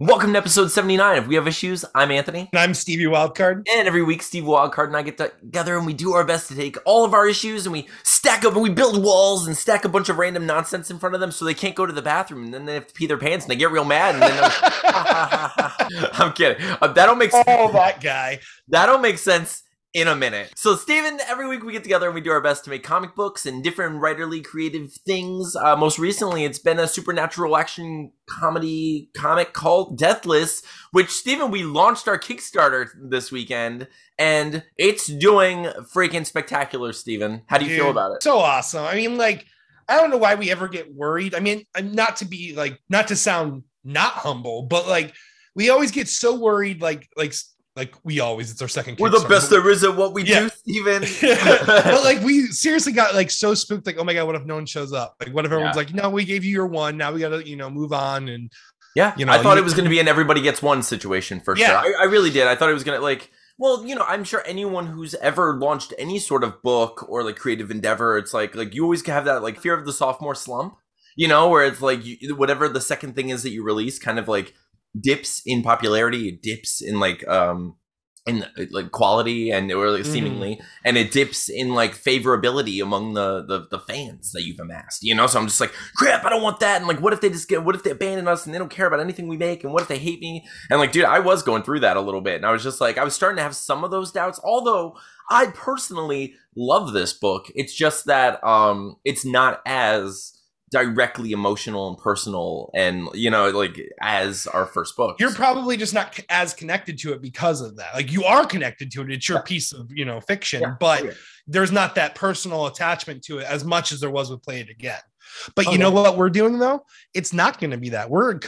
Welcome to episode 79 of We Have Issues. I'm Anthony. And I'm Stevie Wildcard. And every week, Steve Wildcard and I get together and we do our best to take all of our issues and we stack up and we build walls and stack a bunch of random nonsense in front of them so they can't go to the bathroom and then they have to pee their pants and they get real mad. And then I'm kidding. Uh, that'll make sense. Oh, that guy. That'll make sense in a minute. So, Steven, every week we get together and we do our best to make comic books and different writerly creative things. Uh, most recently, it's been a supernatural action comedy comic called Deathless, which, Steven, we launched our Kickstarter this weekend and it's doing freaking spectacular, Steven. How do you Dude, feel about it? So awesome. I mean, like, I don't know why we ever get worried. I mean, not to be like, not to sound not humble, but like, we always get so worried, like, like, like we always, it's our second. We're the best there is at what we Yeah. do, Steven. but like we seriously got like so spooked like oh my god what if no one shows up like what if everyone's Yeah. like no we gave you your one now we gotta you know move on and Yeah, You know, I thought you- it was going to be an everybody gets one situation for Yeah. sure. I, I really did. I thought it was going to like, well, you know, I'm sure anyone who's ever launched any sort of book or like creative endeavor, it's like like you always have that like fear of the sophomore slump, you know, where it's like you, whatever the second thing is that you release, kind of like dips in popularity, it dips in like um in like quality and or like, seemingly and it dips in like favorability among the, the the fans that you've amassed you know? So i'm just like crap i don't want that. And like what if they just get what if they abandon us and they don't care about anything we make? And what if they hate me? And like dude i was going through that a little bit and i was just like i was starting to have some of those doubts although i personally love this book. It's just that um it's not as directly emotional and personal and you know like as our first book you're probably just not as connected to it because of that like you are connected to it it's your piece of you know fiction Yeah. but yeah. there's not that personal attachment to it as much as there was with play it again but Oh, you know yeah. what we're doing though it's not going to be that we're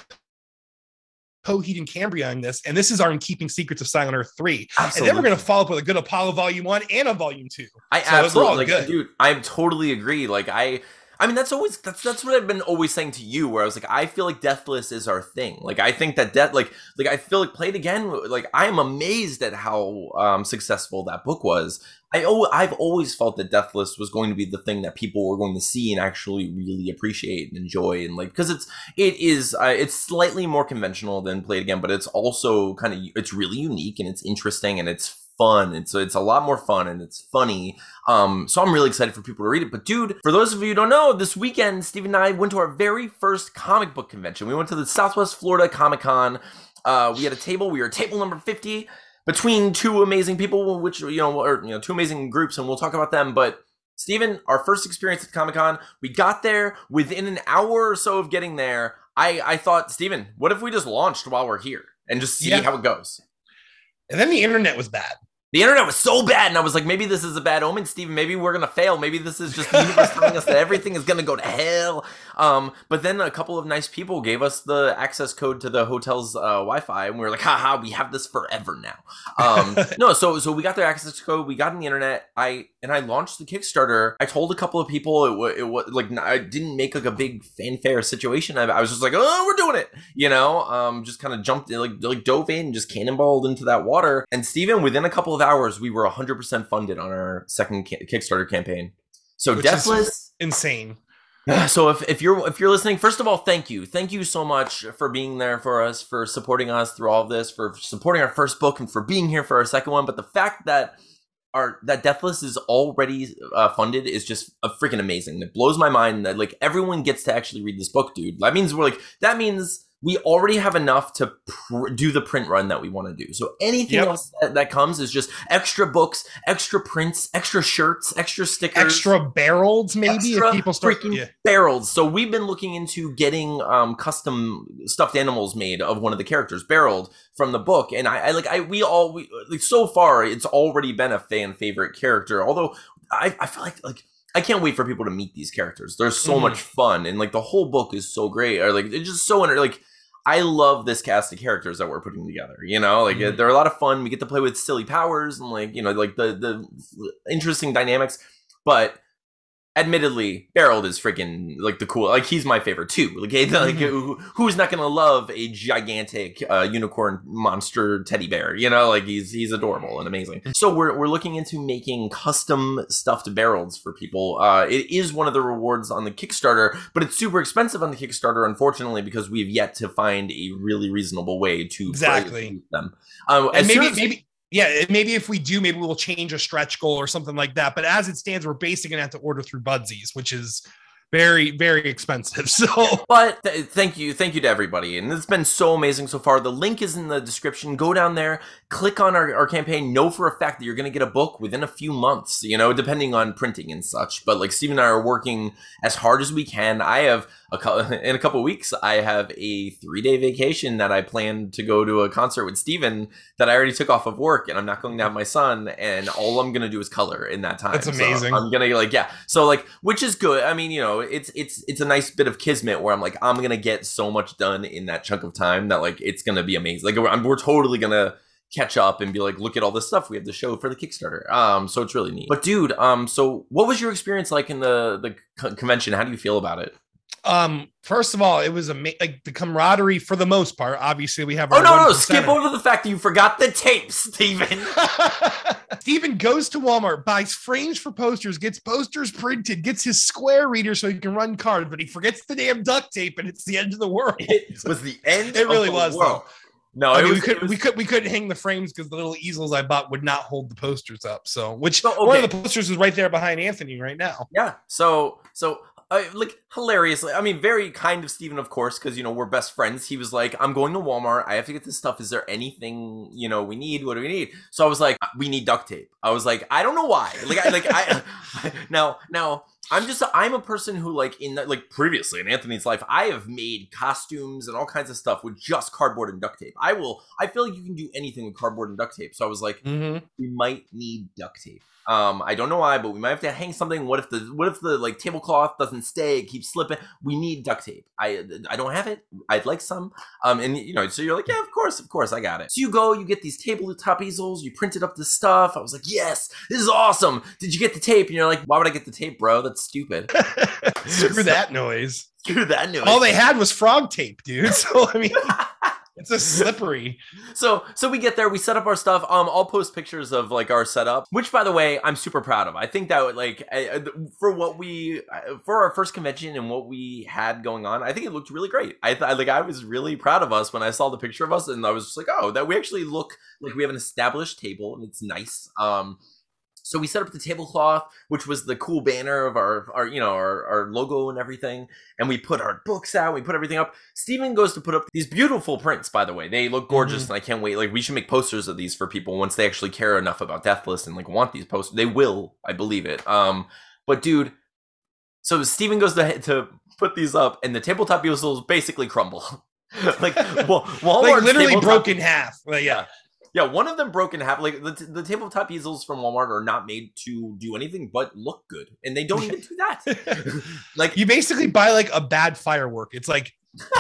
Coheed and Cambria in this, and this is our In Keeping Secrets of Silent Earth 3. And then we're going to follow up with a good Apollo Volume 1 and a Volume 2. I So absolutely like, dude. I totally agree. Like I, I mean, that's always that's that's what I've been always saying to you. Where I was like, I feel like Deathless is our thing. Like I think that death, like like I feel like played again. Like I am amazed at how um, successful that book was. I oh, I've always felt that Deathless was going to be the thing that people were going to see and actually really appreciate and enjoy and like because it's it is uh, it's slightly more conventional than played again, but it's also kind of it's really unique and it's interesting and it's fun. And so it's a lot more fun and it's funny um, so I'm really excited for people to read it. But dude, for those of you who don't know, this weekend Steve and I went to our very first comic book convention. We went to the Southwest Florida Comic Con. Uh, we had a table. We were table number 50 between two amazing people, which you know, or you know, two amazing groups, and we'll talk about them. But Steven, our first experience at Comic Con, we got there within an hour or so of getting there. I I thought, Steven, what if we just launched while we're here and just see Yeah. how it goes? And then the internet was bad. The internet was so bad, and I was like, maybe this is a bad omen, Steven. Maybe we're gonna fail. Maybe this is just the universe telling us that everything is gonna go to hell. Um, but then a couple of nice people gave us the access code to the hotel's uh, Wi-Fi, and we were like, haha, we have this forever now. Um, no, so so we got their access code, we got on the internet. I and I launched the Kickstarter. I told a couple of people it was it was like I didn't make like a big fanfare situation. I, I was just like, oh, we're doing it, you know. Um, just kind of jumped like like dove in, just cannonballed into that water. And Steven, within a couple of hours, we were 100% funded on our second ca- Kickstarter campaign. So Which Deathless. Insane. So if, if you're if you're listening, first of all, thank you, thank you so much for being there for us, for supporting us through all of this, for supporting our first book, and for being here for our second one. But the fact that our that Deathless is already uh, funded is just a freaking amazing. It blows my mind that like everyone gets to actually read this book, dude. That means we're like that means we already have enough to pr- do the print run that we want to do. So anything Yep. else that, that comes is just extra books, extra prints, extra shirts, extra stickers, Extra barrels, maybe, Extra if people start. freaking Yeah. barrels. So we've been looking into getting um, custom stuffed animals made of one of the characters, barreled from the book. And I, I like I we all we like so far it's already been a fan favorite character. Although I, I feel like like I can't wait for people to meet these characters. They're so Mhm. much fun, and like the whole book is so great. Or like it's just so inter- like. I love this cast of characters that we're putting together. You know, like Mhm. they're a lot of fun. We get to play with silly powers and like you know, like the the interesting dynamics. But admittedly, Harold is freaking like the cool. Like he's my favorite too. Like, like Mhm. who, who's not gonna love a gigantic uh, unicorn monster teddy bear? You know, like he's he's adorable and amazing. So we're we're looking into making custom stuffed barrels for people. Uh, it is one of the rewards on the Kickstarter, but it's super expensive on the Kickstarter, unfortunately, because we've yet to find a really reasonable way to Exactly. them. Um, and maybe as- maybe yeah maybe if we do maybe we'll change a stretch goal or something like that. But as it stands we're basically gonna have to order through budsies which is very very expensive so But th- thank you, thank you to everybody, and it's been so amazing so far. The link is in the description. Go down there, click on our, our campaign. Know for a fact that you're going to get a book within a few months. You know, depending on printing and such. But like Steve and I are working as hard as we can. I have a cou- in a couple weeks. I have a three day vacation that I plan to go to a concert with Steven that I already took off of work, and I'm not going to have my son. And all I'm going to do is color in that time. That's So amazing. I'm gonna like yeah. So like, which is good. I mean, you know, it's it's it's a nice bit of kismet where I'm like, I'm gonna get so much done in that chunk of time that like it's gonna be amazing. Like we're, we're totally gonna catch up and be like, look at all this stuff we have to show for the Kickstarter. Um, so it's really neat. But dude, um, so what was your experience like in the the co- convention? How do you feel about it? Um first of all it was ama- like the camaraderie for the most part obviously we have Oh no, no, skip over the fact that you forgot the tape, Steven. Steven goes to Walmart, buys frames for posters, gets posters printed, gets his square reader so he can run cards, but he forgets the damn duct tape, and it's the end of the world. it was the end. It really of the was, world. No, I mean, was, we could was- we could we couldn't hang the frames because the little easels I bought would not hold the posters up. So, which So, one of the posters is right there behind Anthony right now. Yeah. So so uh, like hilariously, I mean, very kind of Steven, of course, because you know we're best friends. He was like, "I'm going to Walmart. I have to get this stuff. Is there anything you know we need? What do we need?" So I was like, "We need duct tape." I was like, "I don't know why." Like, I, like I now now. I'm just I'm a person who like in like previously in Anthony's life I have made costumes and all kinds of stuff with just cardboard and duct tape. I will I feel like you can do anything with cardboard and duct tape. So I was like Mm-hmm. we might need duct tape. Um, I don't know why, but we might have to hang something. What if the what if the like tablecloth doesn't stay? It keeps slipping. We need duct tape. I I don't have it. I'd like some. Um, and you know, so you're like, yeah, of course, of course, I got it. So you go, you get these tabletop easels, you printed up the stuff. I was like, yes, this is awesome. Did you get the tape? And you're like, why would I get the tape, bro? That's stupid. Screw that noise. Screw that noise. All they had was frog tape, dude. So I mean, it's a slippery. so so we get there we set up our stuff. Um i'll post pictures of like our setup which by the way i'm super proud of. I think that like for what we for our first convention and what we had going on i think it looked really great. I th- like i was really proud of us when i saw the picture of us and i was just like oh that we actually look like we have an established table and it's nice. Um so we set up the tablecloth, which was the cool banner of our, our you know, our, our logo and everything. And we put our books out. We put everything up. Steven goes to put up these beautiful prints. By the way, they look gorgeous, Mhm. and I can't wait. Like we should make posters of these for people once they actually care enough about Deathless and like want these posters. They will, I believe it. Um, but dude, so Steven goes to to put these up, and the tabletop easels basically crumble. like, well, Walmart Like literally broke in half. Like, yeah. Yeah, one of them broke in half. Like the, the tabletop easels from Walmart are not made to do anything but look good, and they don't even do that. like you basically buy like a bad firework. It's like,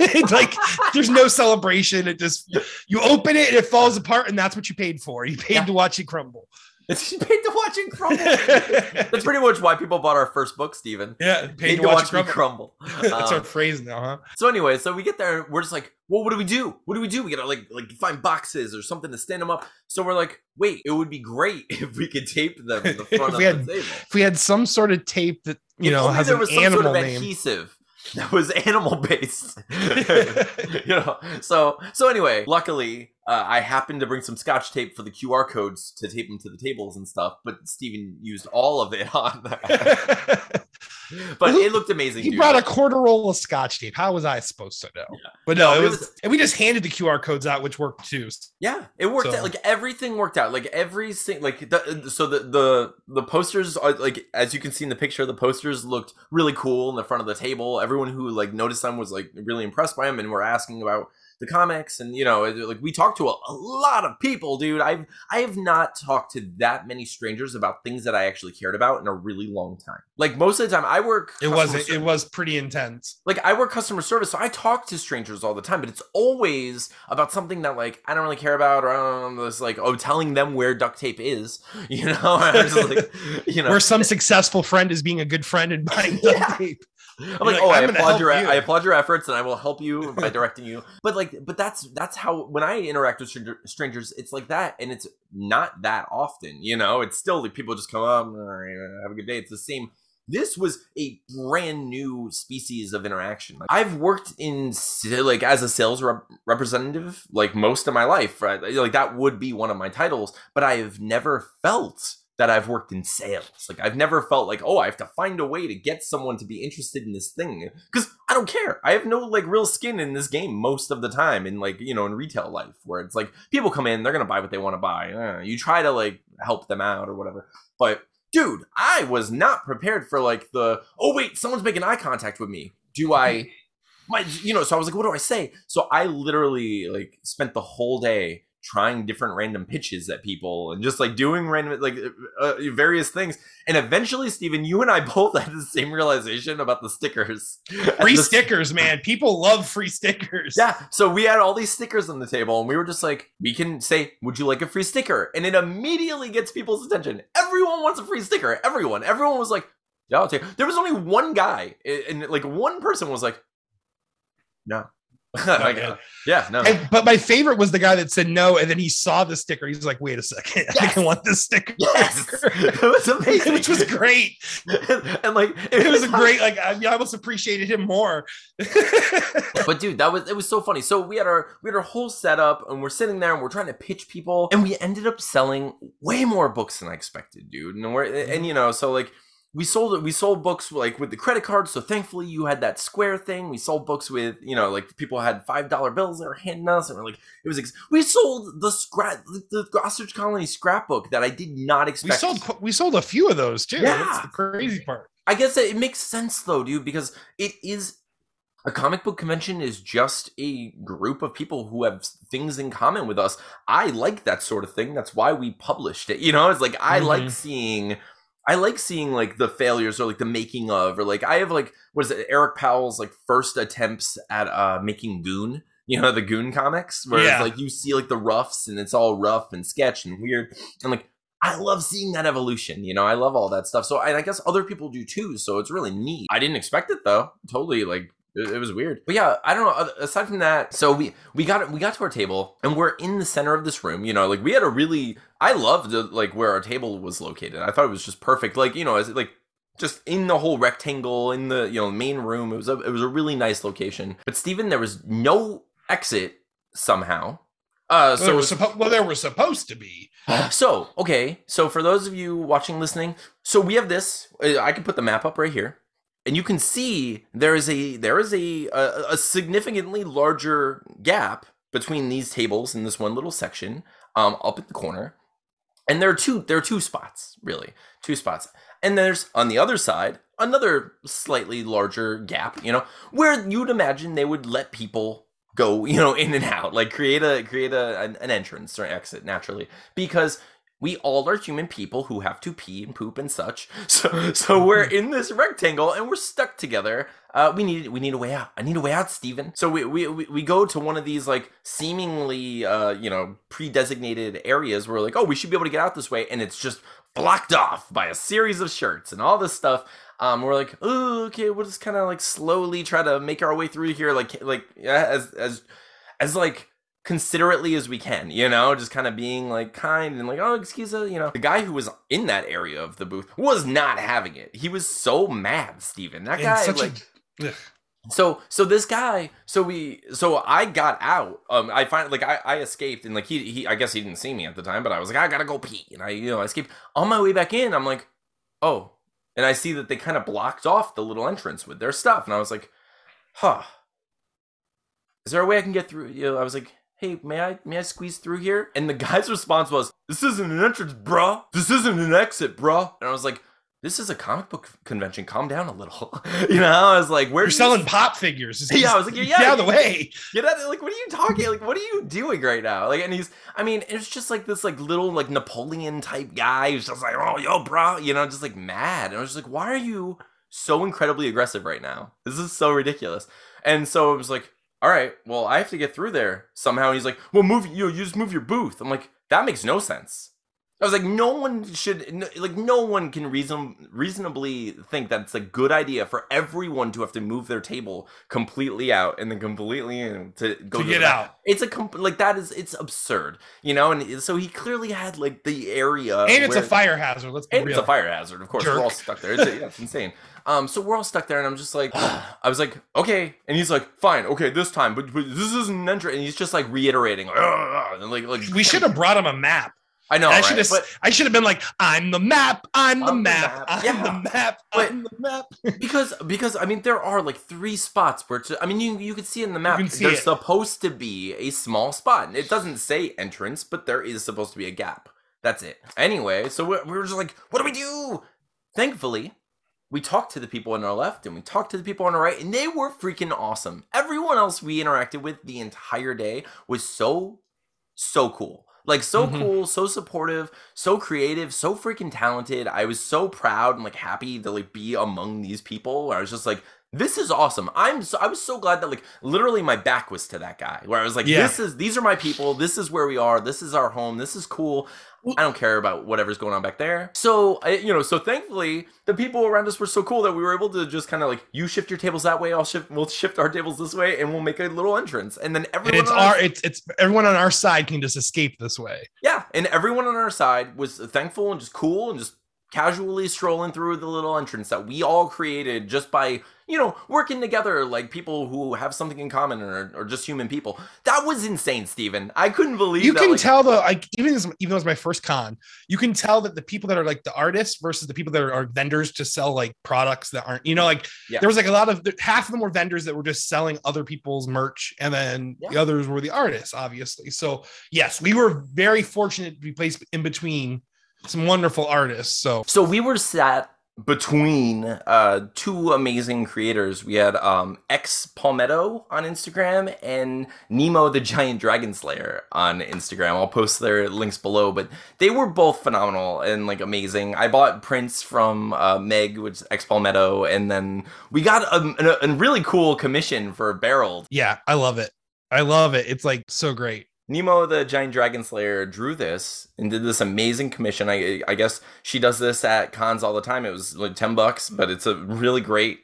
it's like there's no celebration. It just you open it and it falls apart, and that's what you paid for. You paid Yeah. to watch it crumble. it's paid to watch it crumble. That's pretty much why people bought our first book, Stephen. yeah, Paid to watch, me crumble. That's our Um, phrase now, huh? so anyway, so we get there, we're just like, well, what do we do? What do we do? We gotta like like find boxes or something to stand them up. So we're like, wait, it would be great if we could tape them in the If front of we the had table. If we had some sort of tape that you If know has there an was some animal sort of name. adhesive that was animal based. you know. So so anyway, luckily uh, I happened to bring some scotch tape for the QR codes to tape them to the tables and stuff, but Steven used all of it on that. but it looked amazing. he dude. brought a quarter roll of scotch tape. How was I supposed to know? But no, No, it it was, was- and we just handed the QR codes out, which worked too. Yeah, it worked So- out. Like everything worked out. Like every single like the, so the the the posters are like as you can see in the picture, the posters looked really cool in the front of the table. Everyone who like noticed them was like really impressed by them and were asking about the comics and you know like we talked to a, a lot of people dude. I've i have not talked to that many strangers about things that i actually cared about in a really long time. Like most of the time i work it was it was pretty intense. Like i work customer service so i talk to strangers all the time but it's always about something that like i don't really care about or i don't know this like oh telling them where duct tape is you know? Like, you know. Where some successful friend is being a good friend and buying duct yeah. tape I'm like, like, oh, I'm I applaud your you. I applaud your efforts, and I will help you by directing you. But like, but that's that's how when I interact with stranger, strangers, it's like that, and it's not that often. You know, it's still like people just come up, uh, have a good day. It's the same. This was a brand new species of interaction. Like, I've worked in like as a sales rep- representative like most of my life. Right? Like that would be one of my titles, but I have never felt that I've worked in sales. Like I've never felt like, oh, I have to find a way to get someone to be interested in this thing because I don't care. I have no like real skin in this game most of the time in like you know in retail life where it's like people come in, they're gonna buy what they want to buy. Uh, you try to like help them out or whatever, but dude, I was not prepared for like the oh wait, someone's making eye contact with me. Do I? My, you know, so I was like, what do I say? So I literally like spent the whole day trying different random pitches at people and just like doing random like uh, uh various things. And eventually Steven you and I both had the same realization about the stickers. Free the, stickers man. People love free stickers. Yeah. So we had all these stickers on the table and we were just like we can say would you like a free sticker? And it immediately gets people's attention. Everyone wants a free sticker. Everyone. Everyone was like yeah I'll take there was only one guy and like one person was like no like, uh, yeah, no. And, but my favorite was the guy that said no, and then he saw the sticker. He's like, "Wait a second, yes. I can want this sticker." Yes, it was amazing, which was great. and like, it, it was, was a great. Like, I, I almost appreciated him more. but dude, that was it was so funny. So we had our we had our whole setup, and we're sitting there, and we're trying to pitch people, and we ended up selling way more books than I expected, dude. And we're and you know, so like we sold it we sold books like with the credit card so thankfully you had that square thing we sold books with you know like people had five dollar bills they were handing us and we're like it was ex- we sold the scrap the ostrich colony scrapbook that i did not expect we sold we sold a few of those too yeah. that's the crazy part i guess it makes sense though dude because it is a comic book convention is just a group of people who have things in common with us. I like that sort of thing. That's why we published it. You know, it's like I mm-hmm. like seeing I like seeing like the failures or like the making of or like I have like what is it Eric Powell's like first attempts at uh making Goon. You know the Goon comics where yeah. it's like you see like the roughs and it's all rough and sketch and weird and like I love seeing that evolution. You know I love all that stuff. So I, I guess other people do too. So it's really neat. I didn't expect it though. Totally like it, it, was weird, but yeah, I don't know. Aside from that, so we we got we got to our table and we're in the center of this room. You know, like we had a really I loved like where our table was located. I thought it was just perfect. Like you know, as like just in the whole rectangle in the you know main room. It was a it was a really nice location. But Steven, there was no exit somehow. Uh, so well, there, suppo- well, there was supposed to be. So okay, so for those of you watching, listening, so we have this. Uh, I can put the map up right here and you can see there is a there is a, a, a significantly larger gap between these tables in this one little section um, up at the corner. And there are two there are two spots really two spots. And there's on the other side another slightly larger gap you know where you'd imagine they would let people go you know in and out like create a create a an, an entrance or exit naturally. Because we all are human people who have to pee and poop and such. So so we're in this rectangle and we're stuck together. Uh, we need we need a way out. I need a way out, Steven. So we we we go to one of these like seemingly uh you know pre-designated areas where like oh we should be able to get out this way and it's just blocked off by a series of shirts and all this stuff. Um, we're like, oh, okay, we'll just kind of like slowly try to make our way through here, like, like as as as like considerately as we can, you know, just kind of being like kind and like, oh, excuse me, you know. The guy who was in that area of the booth was not having it. He was so mad, Steven. That guy, like, a... so so this guy, so we, so I got out. Um, I find like I, I escaped and like he he, I guess he didn't see me at the time, but I was like, I gotta go pee, and I you know I escaped. On my way back in, I'm like, oh, and I see that they kind of blocked off the little entrance with their stuff, and I was like, huh. Is there a way I can get through? You know, I was like, hey, may I may I squeeze through here? And the guy's response was, this isn't an entrance, bruh. This isn't an exit, bruh. And I was like, this is a comic book convention. Calm down a little. you know, I was like, where You're selling pop figures. Yeah, I was like, yeah, get out of the way. Get out! Like, what are you talking? Like, what are you doing right now? Like, and he's, I mean, it's just like this, like little, like Napoleon type guy who's just like, oh, yo, bro, you know, just like mad. And I was just like, why are you so incredibly aggressive right now? This is so ridiculous. And so it was like, all right, well, I have to get through there somehow. And he's like, well, move, you you just move your booth. I'm like, that makes no sense. I was like, no one should, like, no one can reason reasonably think that it's a good idea for everyone to have to move their table completely out and then completely in to go To the get out. It's a comp- like that is it's absurd, you know. And so he clearly had like the area, and it's a fire hazard. Let's be and real. it's a fire hazard, of course. We're all stuck there. It's, yeah, it's insane. Um, so we're all stuck there, and I'm just like, I was like, okay, and he's like, fine, okay, this time, but, but this isn't an entry, and he's just like reiterating, and like, like we should have brought him a map. I know, I right? should have. But I should have been like, "I'm the map. I'm the I'm the map. map." I'm Yeah. the map. But- I'm the map." because because I mean there are like three spots where it's, I mean you you can see it in the map. There's it. supposed to be a small spot. It doesn't say entrance, but there is supposed to be a gap. That's it. Anyway, so we we were just like, what do we do? Thankfully, we talked to the people on our left and we talked to the people on our right, and they were freaking awesome. Everyone else we interacted with the entire day was so so cool. Like so Mhm. cool, so supportive, so creative, so freaking talented. I was so proud and like happy to like be among these people. I was just like, this is awesome. I'm so I was so glad that like literally my back was to that guy. Where I was like, Yeah. this is these are my people. This is where we are. This is our home. This is cool. I don't care about whatever's going on back there. So, I, you know, so thankfully the people around us were so cool that we were able to just kind of like, you shift your tables that way, I'll shift, we'll shift our tables this way, and we'll make a little entrance. And then And everyone, it's on our. It's it's everyone on our side can just escape this way. yeah, and everyone on our side was thankful and just cool and just casually strolling through the little entrance that we all created just by you know working together like people who have something in common or, or just human people. That was insane, Steven. I couldn't believe You that, can like- tell though, like even as even though it's my first con, you can tell that the people that are like the artists versus the people that are, are vendors to sell like products that aren't, you know, like Yeah. there was like a lot of half of them were vendors that were just selling other people's merch, and then the others were the artists, obviously. So yes, we were very fortunate to be placed in between some wonderful artists. So So we were sat between uh two amazing creators. We had um X Palmetto on Instagram and Nemo the Giant Dragon Slayer on Instagram. I'll post their links below, but they were both phenomenal and like amazing. I bought prints from uh, Meg, which is X Palmetto, and then we got a, a, a really cool commission for Barrel. yeah, I love it. I love it. It's like so great. Nemo the Giant Dragon Slayer drew this and did this amazing commission. I I guess she does this at cons all the time. It was like 10 bucks, but it's a really great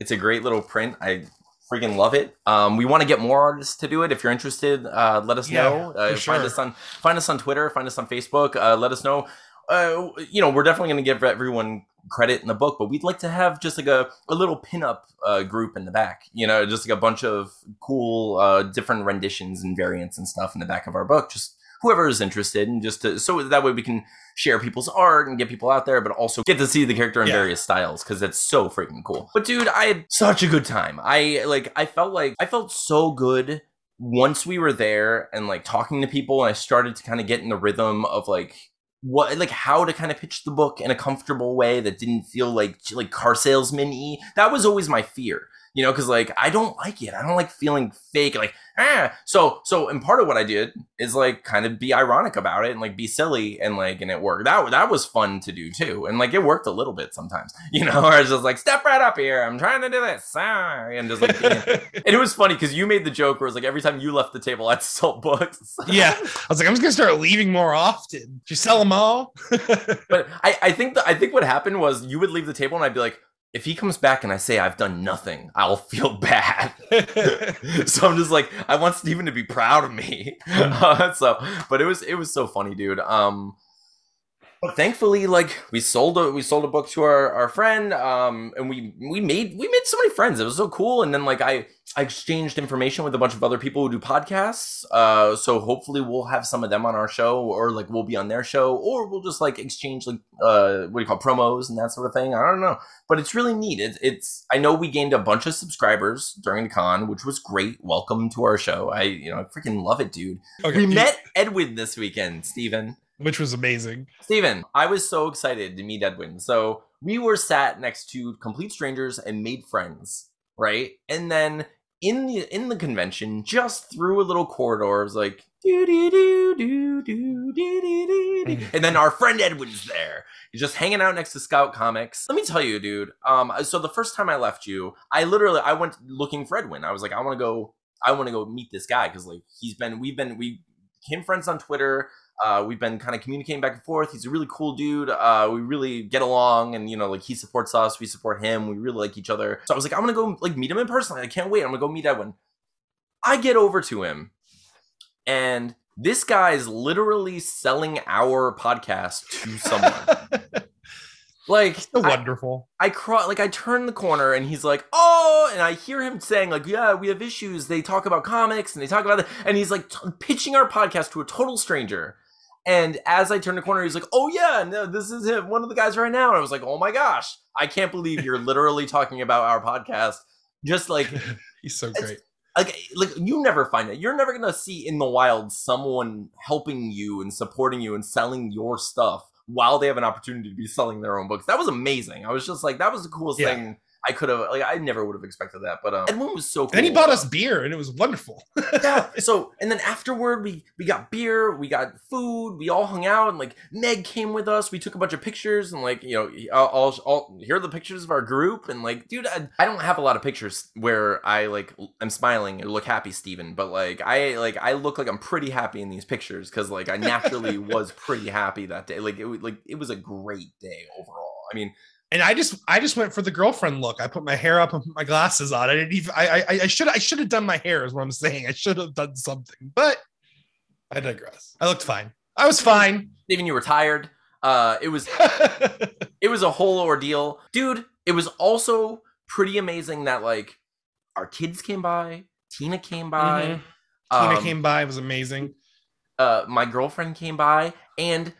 it's a great little print. I freaking love it. Um we want to get more artists to do it. If you're interested, uh let us Yeah, know. Uh, find us on find us on Twitter, find us on Facebook, uh let us know. Uh you know, we're definitely going to give everyone credit in the book, but we'd like to have just like a, a little pinup uh, group in the back, you know, just like a bunch of cool uh, different renditions and variants and stuff in the back of our book. Just whoever is interested, and just to, so that way we can share people's art and get people out there, but also get to see the character in Yeah. various styles because it's so freaking cool. But dude, I had such a good time. I like, I felt like I felt so good once we were there and like talking to people, and I started to kind of get in the rhythm of like what like how to kind of pitch the book in a comfortable way that didn't feel like like car salesman y. That was always my fear, you know, because like I don't like it. I don't like feeling fake. Like ah. So so and part of what I did is like kind of be ironic about it and like be silly and like and it worked. That that was fun to do too, and like it worked a little bit sometimes, you know. Or I was just like step right up here. I'm trying to do this, ah, and just like. and it was funny because you made the joke where it's like every time you left the table, I'd sell books. yeah, I was like, I'm just gonna start leaving more often. Did you sell them all? But I, I think that I think what happened was you would leave the table and I'd be like, if he comes back and I say I've done nothing, I'll feel bad. so I'm just like, I want Steven to be proud of me. Uh, so, but it was it was so funny, dude. Um, but thankfully, like we sold a we sold a book to our, our friend, um, and we we made we made so many friends. It was so cool. And then like I I exchanged information with a bunch of other people who do podcasts. Uh, so hopefully we'll have some of them on our show, or like we'll be on their show, or we'll just like exchange like uh what do you call promos and that sort of thing. I don't know, but it's really neat. It's it's I know we gained a bunch of subscribers during the con, which was great. Welcome to our show. I you know I freaking love it, dude. Okay, We you- met Edwin this weekend, Steven. Which was amazing. Steven, I was so excited to meet Edwin. So we were sat next to complete strangers and made friends, right? And then in the in the convention, just through a little corridor, it was like do do do do do do do and then our friend Edwin's there. He's just hanging out next to Scout Comics. Let me tell you, dude. Um, so the first time I left you, I literally I went looking for Edwin. I was like, I want to go. I want to go meet this guy because like he's been we've been we became friends on Twitter. Uh, we've been kind of communicating back and forth. He's a really cool dude. Uh, we really get along, and you know, like he supports us, we support him. We really like each other. So I was like, I'm gonna go like meet him in person. I can't wait. I'm gonna go meet Edwin. I get over to him, and this guy is literally selling our podcast to someone. like So wonderful. I crawl like I turn the corner and he's like, "Oh!" and I hear him saying like, "Yeah, we have issues." They talk about comics and they talk about it, and he's like t- pitching our podcast to a total stranger. And as I turned the corner, he's like, "Oh yeah, no, this is him, one of the guys right now." And I was like, "Oh my gosh, I can't believe you're literally talking about our podcast." Just like He's so great. like like you never find it. You're never gonna see in the wild someone helping you and supporting you and selling your stuff while they have an opportunity to be selling their own books. That was amazing. I was just like, that was the coolest Yeah. thing I could have. Like, I never would have expected that. But um, Edwin was so cool. And he bought us beer, and it was wonderful. yeah. So and then afterward, we we got beer, we got food, we all hung out, and like Meg came with us. We took a bunch of pictures, and like you know, I'll, I'll, I'll here are the pictures of our group, and like, dude, I, I don't have a lot of pictures where I like I'm smiling and look happy, Steven, but like I like I look like I'm pretty happy in these pictures because like I naturally was pretty happy that day. Like it was like it was a great day overall. I mean, and I just I just went for the girlfriend look. I put my hair up and put my glasses on. I didn't even I I, I should I should have done my hair is what I'm saying. I should have done something, but I digress. I looked fine. I was fine. Steven, you were tired. Uh, it was it was a whole ordeal dude it was also pretty amazing that like our kids came by tina came by Mhm. Tina um, came by. It was amazing. uh my girlfriend came by and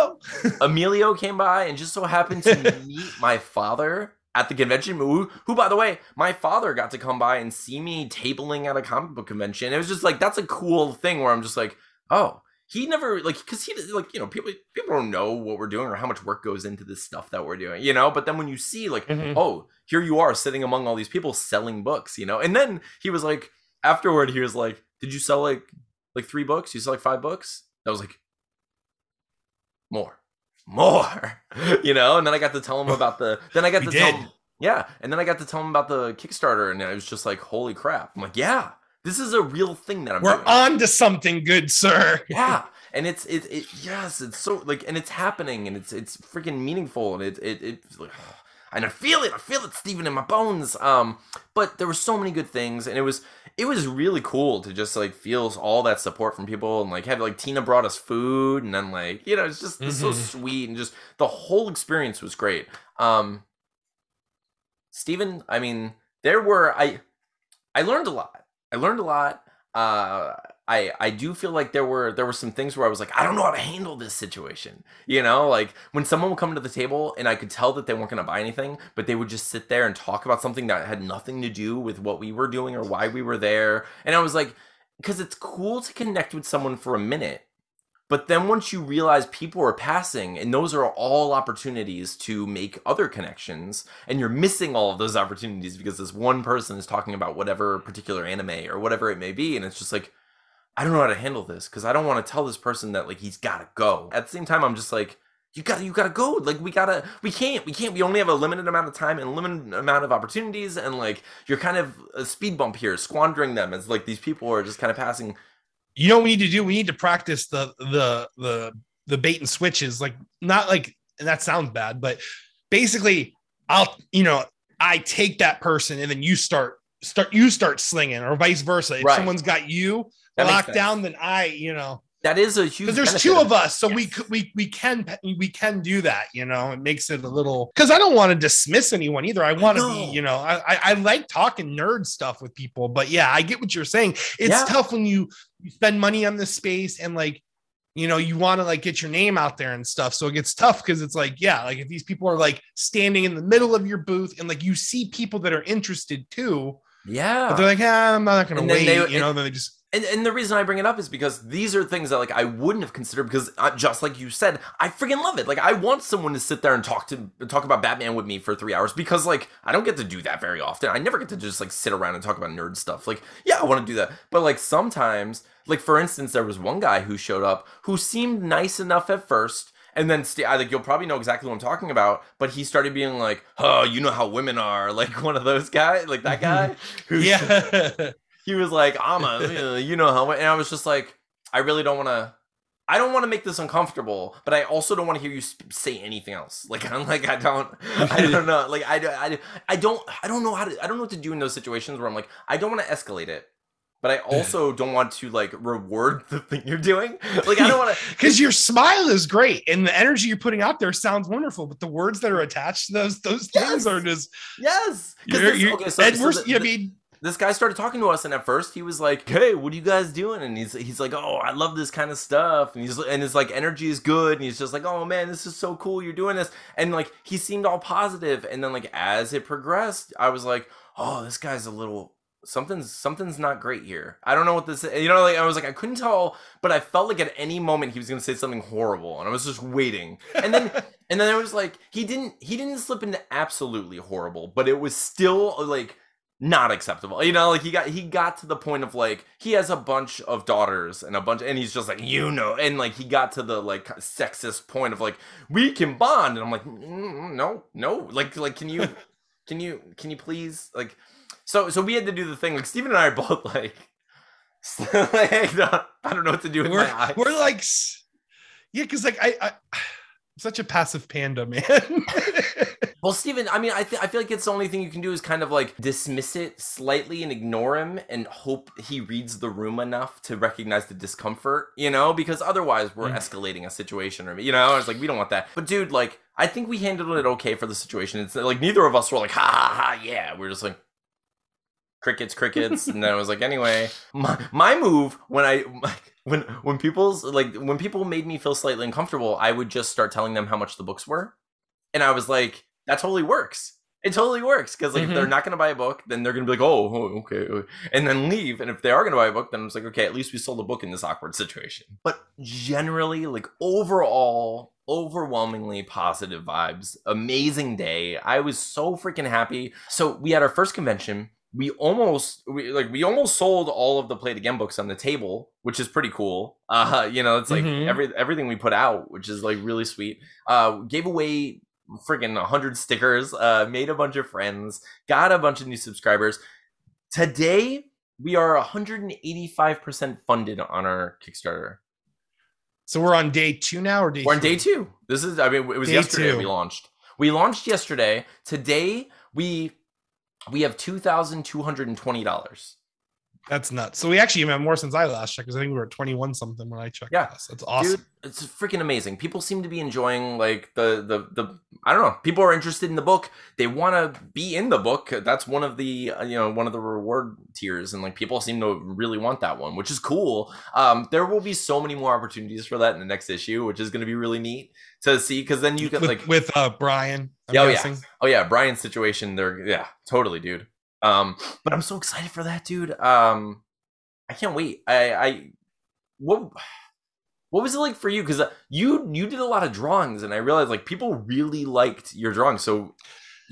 Emilio. emilio came by and just so happened to meet my father at the convention who, who by the way my father got to come by and see me tabling at a comic book convention it was just like that's a cool thing where i'm just like oh he never like because he like you know people people don't know what we're doing or how much work goes into this stuff that we're doing you know but then when you see like Mhm. oh here you are sitting among all these people selling books you know and then he was like afterward he was like did you sell like like three books you sell like five books i was like more. More. You know? And then i got to tell him about the then i got to tell him yeah. And then i got to tell him about the kickstarter and i was just like holy crap. I'm like yeah. This is a real thing that i'm We're doing. on to something good, sir. yeah. And it's it, it yes it's so like and it's happening and it's it's freaking meaningful and it it it's like and I feel it. I feel it Steven in my bones. Um but there were so many good things and it was it was really cool to just like feel all that support from people and like have like Tina brought us food and then like you know it's just it's so sweet and just the whole experience was great. Um Steven I mean there were I I learned a lot. I learned a lot uh I I do feel like there were there were some things where I was like I don't know how to handle this situation. You know, like when someone would come to the table and I could tell that they weren't to buy anything, but they would just sit there and talk about something that had nothing to do with what we were doing or why we were there. And I was like cuz it's cool to connect with someone for a minute. But then once you realize people are passing and those are all opportunities to make other connections and you're missing all of those opportunities because this one person is talking about whatever particular anime or whatever it may be and it's just like I don't know how to handle this because I don't want to tell this person that like he's got to go. At the same time, I'm just like, you gotta, you gotta go. Like we gotta, we can't, we can't. We only have a limited amount of time and limited amount of opportunities, and like you're kind of a speed bump here, squandering them as like these people are just kind of passing. You know what we need to do? We need to practice the the the the bait and switches. Like not like and that sounds bad, but basically, I'll you know I take that person and then you start start you start slinging or vice versa. If Right. someone's got you That makes locked down, then I you know That is a huge. because there's two of us, so we Yes. could we we can we can do that. You know, it makes it a little because I don't want to dismiss anyone either. I want to know. be you know I, I I like talking nerd stuff with people, but yeah, I get what you're saying. It's Yeah. tough when you you spend money on this space and like you know you want to like get your name out there and stuff so it gets tough because it's like yeah like if these people are like standing in the middle of your booth and like you see people that are interested too Yeah. but they're like ah, i'm not gonna And wait they- you know then they just and, and the reason I bring it up is because these are things that like I wouldn't have considered because uh, just like you said, I freaking love it. Like I want someone to sit there and talk to talk about Batman with me for three hours because like I don't get to do that very often. I never get to just like sit around and talk about nerd stuff. Like yeah, I want to do that, but like sometimes, like for instance, there was one guy who showed up who seemed nice enough at first. And then st- I think you'll probably know exactly what I'm talking about. But he started being like, "Oh, you know how women are," like one of those guys, like that guy. who's- yeah. He was like, "I'm a, you know how," and I was just like, "I really don't want to." I don't want to make this uncomfortable, but I also don't want to hear you sp- say anything else. Like I'm like I don't, I don't know. Like I, I, I don't, I don't know how to. I don't know what to do in those situations where I'm like I don't want to escalate it, but I also don't want to like reward the thing you're doing. Like I don't want to. because your smile is great and the energy you're putting out there sounds wonderful, but the words that are attached to those those things Yes. are just. yes. You're, this- you're, okay, so- and so the- I mean, this guy started talking to us and at first he was like hey what are you guys doing? And he's he's like oh i love this kind of stuff. And he's and his like energy is good and he's just like oh man this is so cool you're doing this. And like he seemed all positive and then like as it progressed i was like oh this guy's a little something's something's not great here. I don't know what this is you know like i was like i couldn't tell but i felt like at any moment he was going to say something horrible and i was just waiting. And then and then there was like he didn't he didn't slip into absolutely horrible but it was still like not acceptable. You know, like he got he got to the point of like he has a bunch of daughters and a bunch and he's just like, you know, and like he got to the like sexist point of like, we can bond. And I'm like, "Mm, no, no. Like like can you can you can you please like so so we had to do the thing. Like Steven and I are both like like, I don't know what to do with we're, my eyes. we're like, yeah, because like I, I, I'm such a passive panda, man. Well, Steven, I mean, I, th- I feel like it's the only thing you can do is kind of like dismiss it slightly and ignore him and hope he reads the room enough to recognize the discomfort, you know? Because otherwise, we're Mm. escalating a situation, or you know, it's like we don't want that. But dude, like, I think we handled it okay for the situation. It's like neither of us were like, ha ha ha, yeah. We're just like crickets, crickets, and then I was like, anyway, my, my move when I when when people's like when people made me feel slightly uncomfortable, I would just start telling them how much the books were, and I was like, that totally works. It totally works because like if they're Mhm. not gonna buy a book, then they're gonna be like, oh, oh, okay, uh," and then leave. And if they are gonna buy a book, then it's like, okay, at least we sold a book in this awkward situation. But generally, like overall, overwhelmingly positive vibes. Amazing day. I was so freaking happy. So we had our first convention. We almost we like we almost sold all of the Play Again books on the table, which is pretty cool. Uh, you know, it's like Mhm. every everything we put out, which is like really sweet. Uh, gave away freaking 100 stickers, uh, made a bunch of friends, got a bunch of new subscribers. Today, we are 185% funded on our Kickstarter. so we're on day two now, or day We're on day two. This is, I mean, it was Day yesterday two. we launched. We launched yesterday. Today, we we have $2,220. That's nuts. So we actually even have more since I last checked because I think we were at 21 something when I checked. Yeah. last. that's awesome. Dude, it's freaking amazing. People seem to be enjoying like the the the I don't know. People are interested in the book. They want to be in the book. That's one of the uh, you know one of the reward tiers, and like people seem to really want that one, which is cool. Um, there will be so many more opportunities for that in the next issue, which is going to be really neat to see because then you can with, like with uh Brian. I'm Oh, yeah. oh yeah brian's situation they're yeah totally dude um but i'm so excited for that dude um i can't wait i i what what was it like for you because you you did a lot of drawings and i realized like people really liked your drawings so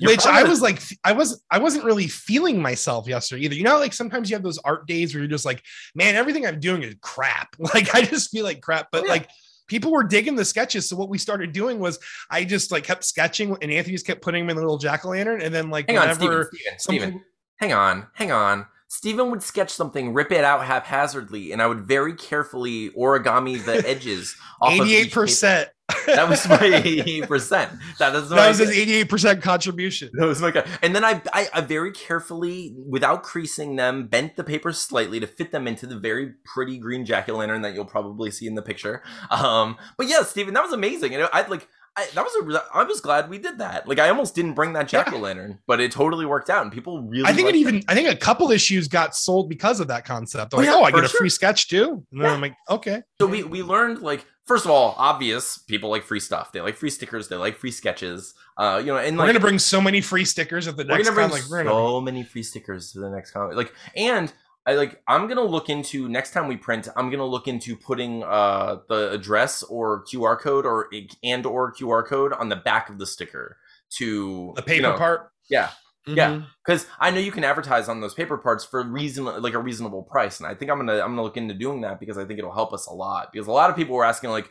Which I was like, I was, I wasn't really feeling myself yesterday either. You know, like sometimes you have those art days where you're just like, man, everything I'm doing is crap. Like I just feel like crap. But yeah. like people were digging the sketches. So what we started doing was I just like kept sketching, and Anthony just kept putting them in the little jack o' lantern, and then like hang on whenever steven steven, some steven hang on hang on Steven would sketch something, rip it out haphazardly, and I would very carefully origami the edges. off of each eighty-eight paper. percent. That was my eighty percent. That is my That was his eighty-eight percent contribution. That was my guy. And then I, I, I very carefully, without creasing them, bent the paper slightly to fit them into the very pretty green jack o' lantern that you'll probably see in the picture. Um, but yeah, Steven, that was amazing. And I'd like, I that was a, I was glad we did that. Like, I almost didn't bring that jack o' lantern, but it totally worked out, and people really. I think it even I think a couple issues got sold because of that concept. They're Oh, like, yeah, oh, I get a sure. free sketch too. And then Yeah. I'm like, okay. So we we learned like first of all, obvious people like free stuff. They like free stickers. They like free sketches. Uh, you know, and We're like gonna bring so many free stickers at the next. we're gonna bring con. Like we're gonna so many free stickers to the next comic. Like, and I like I'm gonna look into next time we print. I'm gonna look into putting uh the address or QR code or and or QR code on the back of the sticker to The paper you know, part. Yeah, Yeah. Mhm. because I know you can advertise on those paper parts for reason like a reasonable price, and I think I'm gonna I'm gonna look into doing that because I think it'll help us a lot. Because a lot of people were asking like,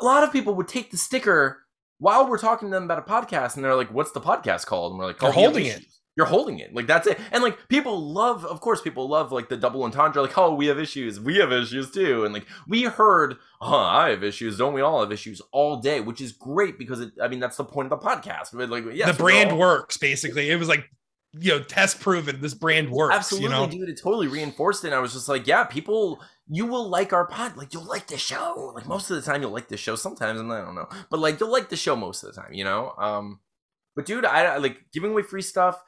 a lot of people would take the sticker while we're talking to them about a podcast, and they're like, "What's the podcast called?" And we're like, You're "Oh, we have holding it. Issues." You're holding it, like that's it, and like people love, of course, people love like the double entendre, like, "Oh, we have issues, we have issues too," and like we heard, "Oh, I have issues, don't we all have issues?" all day, which is great because it, I mean, that's the point of the podcast. Like, yes, the brand all- works basically. It was like you know test proven. This brand works. Absolutely, you know. dude. It totally reinforced it. And I was just like, yeah, people, you will like our pod. Like, you'll like the show. Like, most of the time, you'll like the show. Sometimes, and I don't know. But, like, you'll like the show most of the time, you know? Um, But, dude, I- like giving away free stuff.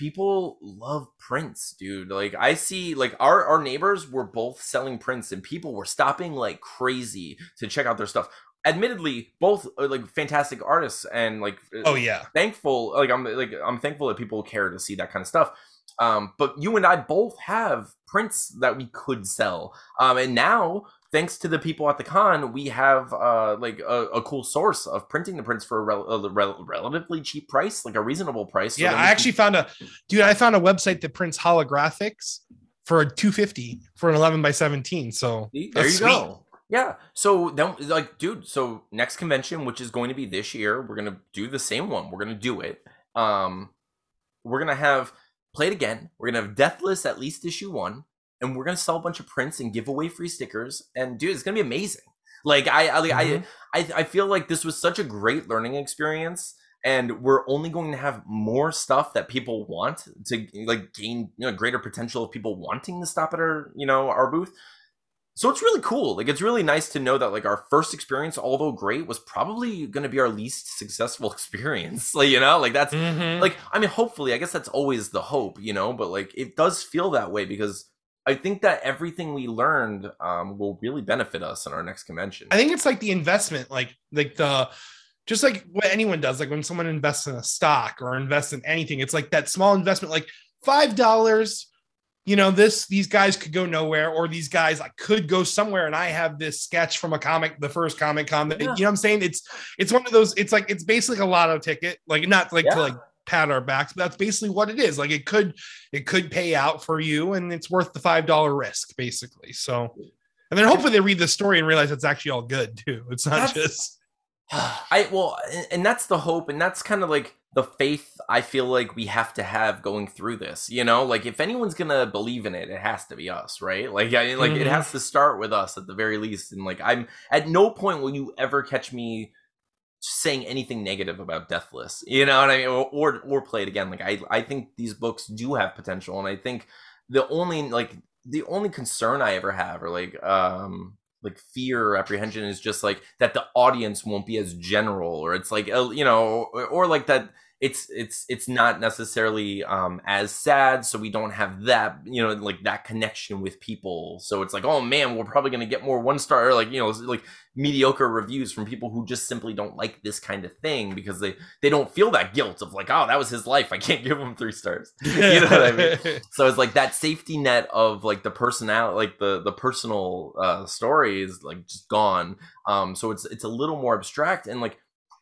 People love prints, dude. Like, I see, like, our, our neighbors were both selling prints, and people were stopping like crazy to check out their stuff. Admittedly, both are, like fantastic artists and like Oh yeah. thankful like i'm like i'm thankful that people care to see that kind of stuff um but you and i both have prints that we could sell um and now thanks to the people at the con we have uh like a, a cool source of printing the prints for a, rel- a rel- relatively cheap price like a reasonable price so yeah, I can- actually found a dude. I found a website that prints holographics for two fifty for an eleven by seventeen. So See, there you sweet. go. Yeah. So then, like, dude. So next convention, which is going to be this year, we're gonna do the same one. We're gonna do it. Um, we're gonna have play it again. We're gonna have Deathless at least issue one, and we're gonna sell a bunch of prints and give away free stickers. And dude, it's gonna be amazing. Like I, I, Mhm. I, I, I feel like this was such a great learning experience. And we're only going to have more stuff that people want to like gain you know greater potential of people wanting to stop at our you know our booth so it's really cool like it's really nice to know that like our first experience although great was probably going to be our least successful experience like you know like that's Mhm. like i mean hopefully i guess that's always the hope you know but like it does feel that way because i think that everything we learned um, will really benefit us in our next convention I think it's like the investment, like like the just like what anyone does, like when someone invests in a stock or invests in anything, it's like that small investment, like five dollars. You know, this these guys could go nowhere, or these guys like could go somewhere. And I have this sketch from a comic, the first comic con. That, Yeah. You know, what I'm saying it's it's one of those. It's like it's basically a lotto ticket, like not like Yeah. to like pat our backs, but that's basically what it is. Like it could it could pay out for you, and it's worth the five dollar risk, basically. So, and then hopefully they read the story and realize it's actually all good too. It's not That's- just I well, and- that's the hope, and that's kind of like the faith I feel like we have to have going through this. You know, like if anyone's gonna believe in it, it has to be us, right? Like, I, like it Mhm. has to start with us at the very least. And like, I'm at no point will you ever catch me saying anything negative about Deathless. You know what I mean? Or or, or play it again. Like, I I think these books do have potential, and I think the only like the only concern I ever have, or like um like fear or apprehension is just like that the audience won't be as general or it's like uh, you know or, or like that it's it's it's not necessarily um as sad so we don't have that you know like that connection with people. So it's like oh man we're probably going to get more one star or like you know like mediocre reviews from people who just simply don't like this kind of thing because they they don't feel that guilt of like oh that was his life. I can't give him three stars. You know what I mean? so it's like that safety net of like the personality like the the personal uh story is like just gone. Um so it's it's a little more abstract and like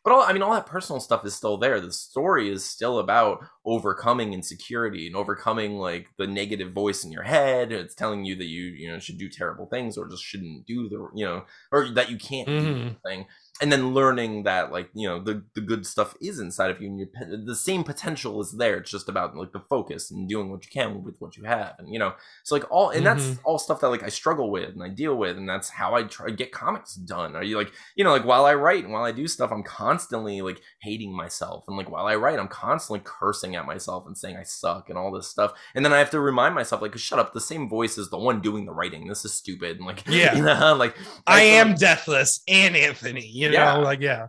but all i mean all that personal stuff is still there. The story is still about overcoming insecurity and overcoming like the negative voice in your head. It's telling you that you you know should do terrible things or just shouldn't do the you know or that you can't do Mhm. the thing and then learning that like you know the, the good stuff is inside of you and your the same potential is there it's just about like the focus and doing what you can with what you have and you know so like all and that's Mhm. all stuff that like i struggle with and i deal with and that's how i try to get comics done are you like you know like while i write and while i do stuff i'm constantly like hating myself and like while i write i'm constantly cursing at myself and saying i suck and all this stuff and then i have to remind myself like shut up the same voice is the one doing the writing this is stupid and like Yeah. you know like I feel am like- deathless and Anthony. You know, Yeah. like yeah.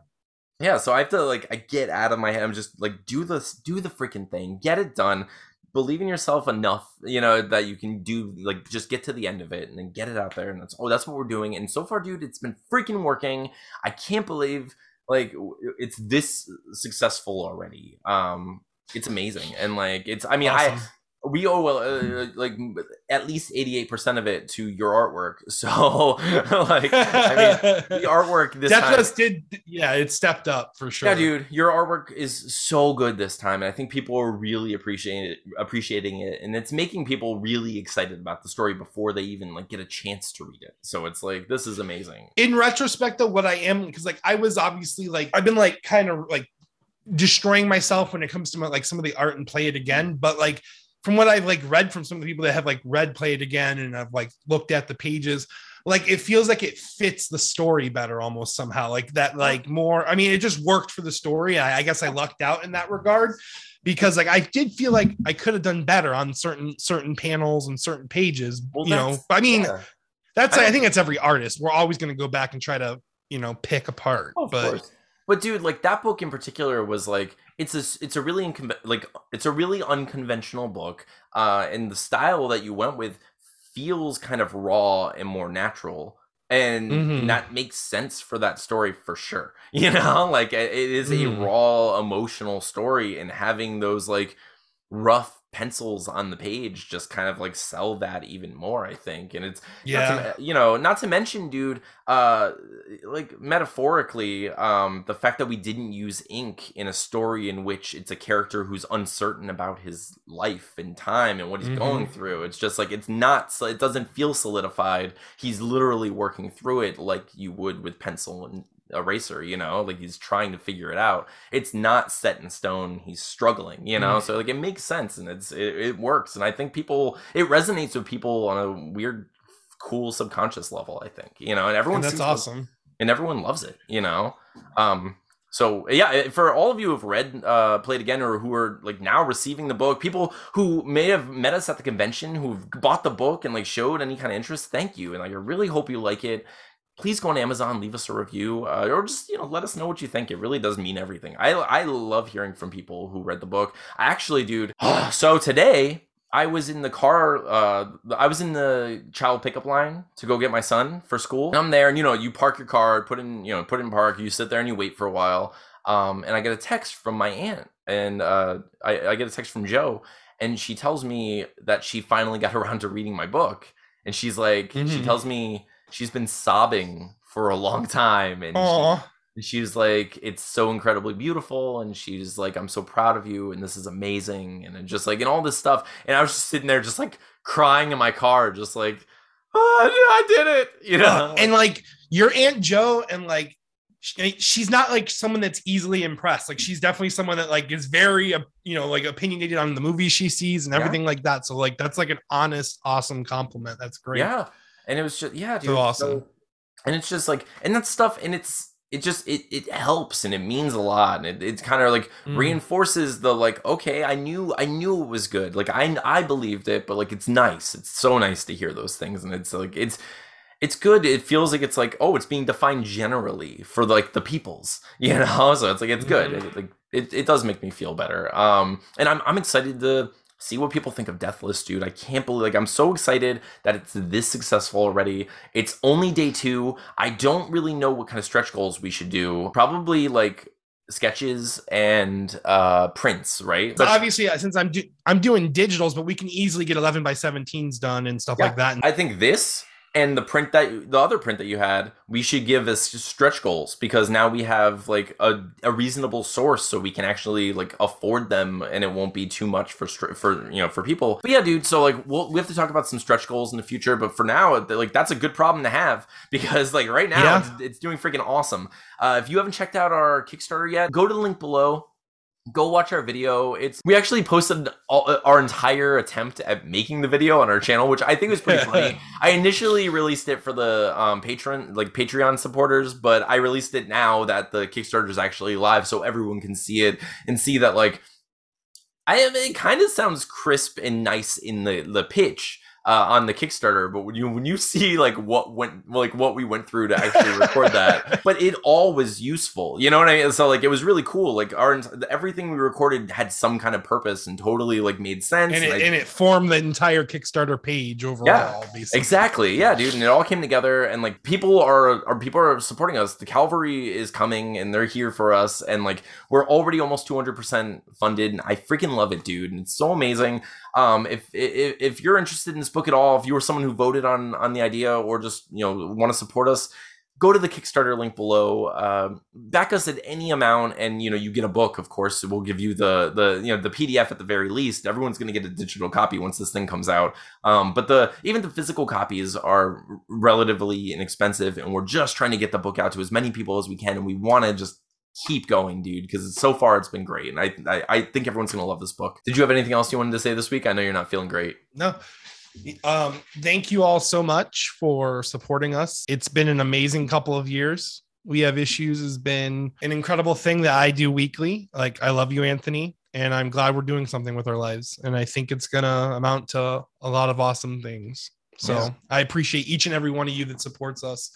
yeah so i have to like i get out of my head i'm just like do this do the freaking thing get it done believe in yourself enough you know that you can do like just get to the end of it and then get it out there and that's oh that's what we're doing and so far dude it's been freaking working i can't believe like it's this successful already um it's amazing and like it's i mean i Awesome. We owe uh, like at least 88% of it to your artwork. So like i mean the artwork this Deathless time did, yeah, it stepped up for sure. yeah dude your artwork is so good this time and i think people are really appreciating it appreciating it and it's making people really excited about the story before they even like get a chance to read it. So it's like this is amazing. In retrospect though what i am because like i was obviously like i've been like kind of like destroying myself when it comes to my, like some of the art and play it again but like from what i've like read from some of the people that have like read play it again and i've like looked at the pages like it feels like it fits the story better almost somehow like that like more i mean it just worked for the story I, I guess i lucked out in that regard because like i did feel like i could have done better on certain certain panels and certain pages Well, you know i mean Yeah. that's I- I think it's every artist. We're always going to go back and try to, you know, pick apart. Oh, of but course. But dude, like that book in particular was like it's a it's a really incon- like it's a really unconventional book. Uh, and the style that you went with feels kind of raw and more natural. And Mhm. that makes sense for that story for sure. You know, like it is a raw emotional story, and having those like rough pencils on the page just kind of like sell that even more i think and it's yeah, to, you know not to mention dude uh like metaphorically um the fact that we didn't use ink in a story in which it's a character who's uncertain about his life and time and what he's Mhm. going through. It's just like it's not so it doesn't feel solidified. He's literally working through it like you would with pencil and eraser you know like he's trying to figure it out. It's not set in stone. He's struggling you know? Mhm. so like it makes sense and it's it, it works and i think people it resonates with people on a weird cool subconscious level i think you know? And everyone and that's seems to- awesome. and everyone loves it you know? Um so yeah eh, for all of you who've read uh played again or who are like now receiving the book people who may have met us at the convention who've bought the book and like showed any kind of interest thank you and like i really hope you like it please go on amazon leave us a review uh, or just you know let us know what you think it really does mean everything i i love hearing from people who read the book i actually dude so today I was in the car. Uh, I was in the child pickup line to go get my son for school. And I'm there, and you know, you park your car, put in, you know, put in park. You sit there and you wait for a while. Um, and I get a text from my aunt, and uh, I, I get a text from Joe, and she tells me that she finally got around to reading my book. And she's like, she Mhm. tells me she's been sobbing for a long time, and she, she's like, it's so incredibly beautiful. And she's like, I'm so proud of you. And this is amazing. And just like, and all this stuff. And I was just sitting there, just like crying in my car, just like, oh, I did it. You know? Uh, and like your aunt Joe, and like she, she's not like someone that's easily impressed. Like she's definitely someone that like is very, uh, you know, like opinionated on the movies she sees and Yeah. everything like that. So like that's like an honest, awesome compliment. That's great. yeah. And it was just, yeah, dude. So awesome. and it's just like, and that stuff, and it's, it just it, it helps and it means a lot and it, it's kind of like Mm. reinforces the like okay i knew i knew it was good like i i believed it but like it's nice it's so nice to hear those things and it's like it's it's good it feels like it's like oh it's being defined generally for like the peoples you know so it's like it's good Mhm. it, like it, it does make me feel better um and i'm i'm excited to see what people think of deathless dude i can't believe like i'm so excited that it's this successful already it's only day two i don't really know what kind of stretch goals we should do probably like sketches and uh prints right So obviously, since I'm do- I'm doing digitals, but we can easily get 11 by 17s done and stuff Yeah. like that. I think this and the print that the other print that you had, we should give as stretch goals because now we have like a, a reasonable source so we can actually like afford them and it won't be too much for str- for you know for people. But yeah, dude. So like we'll, we have to talk about some stretch goals in the future, but for now, like that's a good problem to have because like right now Yeah. it's, it's doing freaking awesome. Uh, if you haven't checked out our Kickstarter yet, go to the link below go watch our video. It's we actually posted all, our entire attempt at making the video on our channel which i think was pretty funny. I initially released it for the um patron like patreon supporters but i released it now that the kickstarter is actually live so everyone can see it and see that like i it kind of sounds crisp and nice in the the pitch uh, on the Kickstarter, but when you when you see like what went like what we went through to actually record that, but it all was useful. You know what I mean? So like it was really cool. Like our everything we recorded had some kind of purpose and totally like made sense. and it, and, I- and it formed the entire Kickstarter page overall. basically. Exactly. Yeah, dude. And it all came together and like people are are people are supporting us. The cavalry is coming and they're here for us. And like we're already almost 200% funded. And I freaking love it, dude. And it's so amazing. Um, if, if if you're interested in this book at all, if you were someone who voted on on the idea or just you know want to support us, go to the Kickstarter link below. Um, back us at any amount, and you know you get a book. Of course, we'll give you the the you know the PDF at the very least. Everyone's going to get a digital copy once this thing comes out. Um, but the even the physical copies are relatively inexpensive, and we're just trying to get the book out to as many people as we can, and we want to just keep going, dude, because so far it's been great, and I, I I think everyone's gonna love this book. Did you have anything else you wanted to say this week? I know you're not feeling great. No. Um, thank you all so much for supporting us. It's been an amazing couple of years. We have issues has been an incredible thing that I do weekly. Like I love you, Anthony, and I'm glad we're doing something with our lives. And I think it's gonna amount to a lot of awesome things. So Yeah. I appreciate each and every one of you that supports us.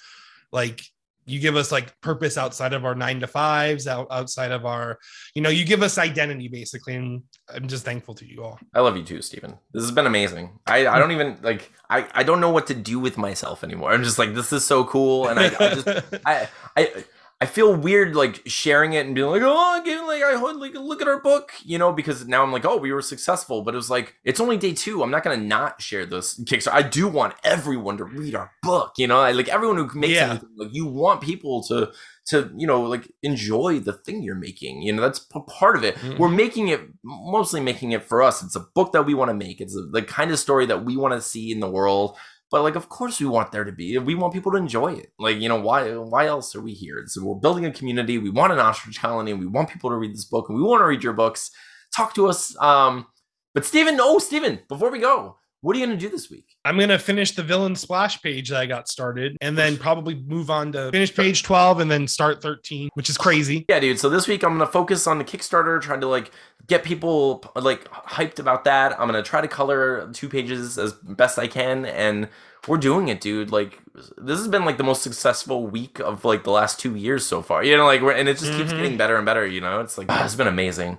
Like you give us like purpose outside of our nine to fives, out, outside of our, you know, you give us identity basically. And I'm just thankful to you all. I love you too, stephen This has been amazing. I, I don't even like I, I don't know what to do with myself anymore. I'm just like this is so cool, and I, I just I I I feel weird like sharing it and being like oh again like I like look at our book you know because now I'm like oh we were successful, but it was like it's only day two. I'm not gonna not share this Kickstarter. I do want everyone to read our book. You know, I, like everyone who makes Yeah. anything. Like you want people to to you know like enjoy the thing you're making. You know that's p- part of it Mhm. we're making it mostly making it for us it's a book that we want to make it's a, the kind of story that we want to see in the world but like of course we want there to be we want people to enjoy it. Like you know why why else are we here? So we're building a community we want an ostrich colony we want people to read this book and we want to read your books. Talk to us um but Stephen, oh Stephen, before we go what are you gonna do this week? I'm gonna finish the villain splash page that I got started, and then probably move on to finish page 12 and then start 13, which is crazy. yeah dude. So this week i'm gonna focus on the kickstarter trying to like get people like hyped about that. I'm gonna try to color two pages as best i can and we're doing it dude. Like this has been like the most successful week of like the last two years so far. You know like we're, and it just keeps Mhm. getting better and better you know? It's like ah, it's been amazing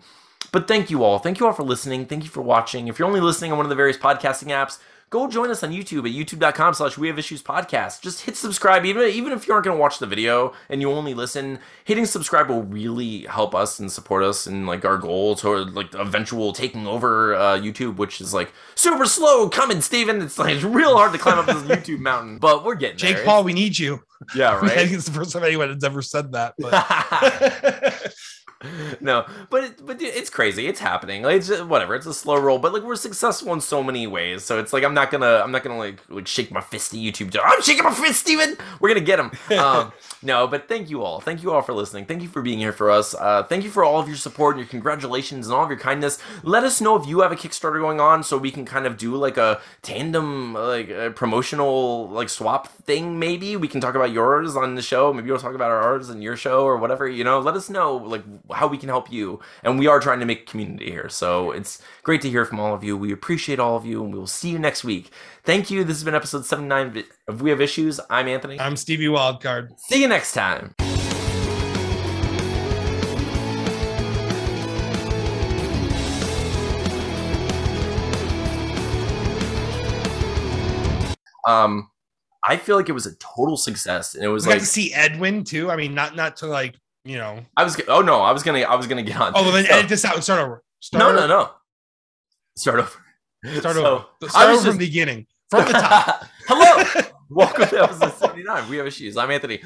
but thank you all. Thank you all for listening. Thank you for watching. If you're only listening on one of the various podcasting apps go join us on youtube at youtube.com slash we have issues podcast. Just hit subscribe. Even even if you aren't going to watch the video and you only listen hitting subscribe will really help us and support us in like our goal toward like the eventual taking over uh, youtube which is like super slow coming steven. It's like it's real hard to climb up this youtube mountain but we're getting Jake there. Paul, we need you. Yeah I right think it's the first time anyone has ever said that. But no, but it, but it's crazy. It's happening. Like it's just, whatever. It's a slow roll, but like we're successful in so many ways. So it's like I'm not gonna I'm not gonna like like shake my fist at YouTube. I'm shaking my fist, Steven. We're gonna get him. Um, no, but thank you all. Thank you all for listening. Thank you for being here for us. Uh, thank you for all of your support and your congratulations and all of your kindness. Let us know if you have a Kickstarter going on, so we can kind of do like a tandem like a promotional like swap thing. Maybe we can talk about yours on the show. Maybe we'll talk about ours in your show or whatever. You know, let us know like how we can help you. And we are trying to make community here, so it's great to hear from all of you. We appreciate all of you, and we will see you next week. Thank you. This has been episode 79 of We Have Issues. I'm Anthony. I'm Stevie Wildcard. See you next time. Um, I feel like it was a total success, and it was We got like to see Edwin too. I mean, not not to like you know. I was. Oh no, I was gonna. I was gonna get on. Oh, well, then So- edit this out and start over. Start no, over. no, no. Start over. Start So, over. Start over from the beginning. From the top. Hello. Welcome to episode 79. We have issues. I'm Anthony.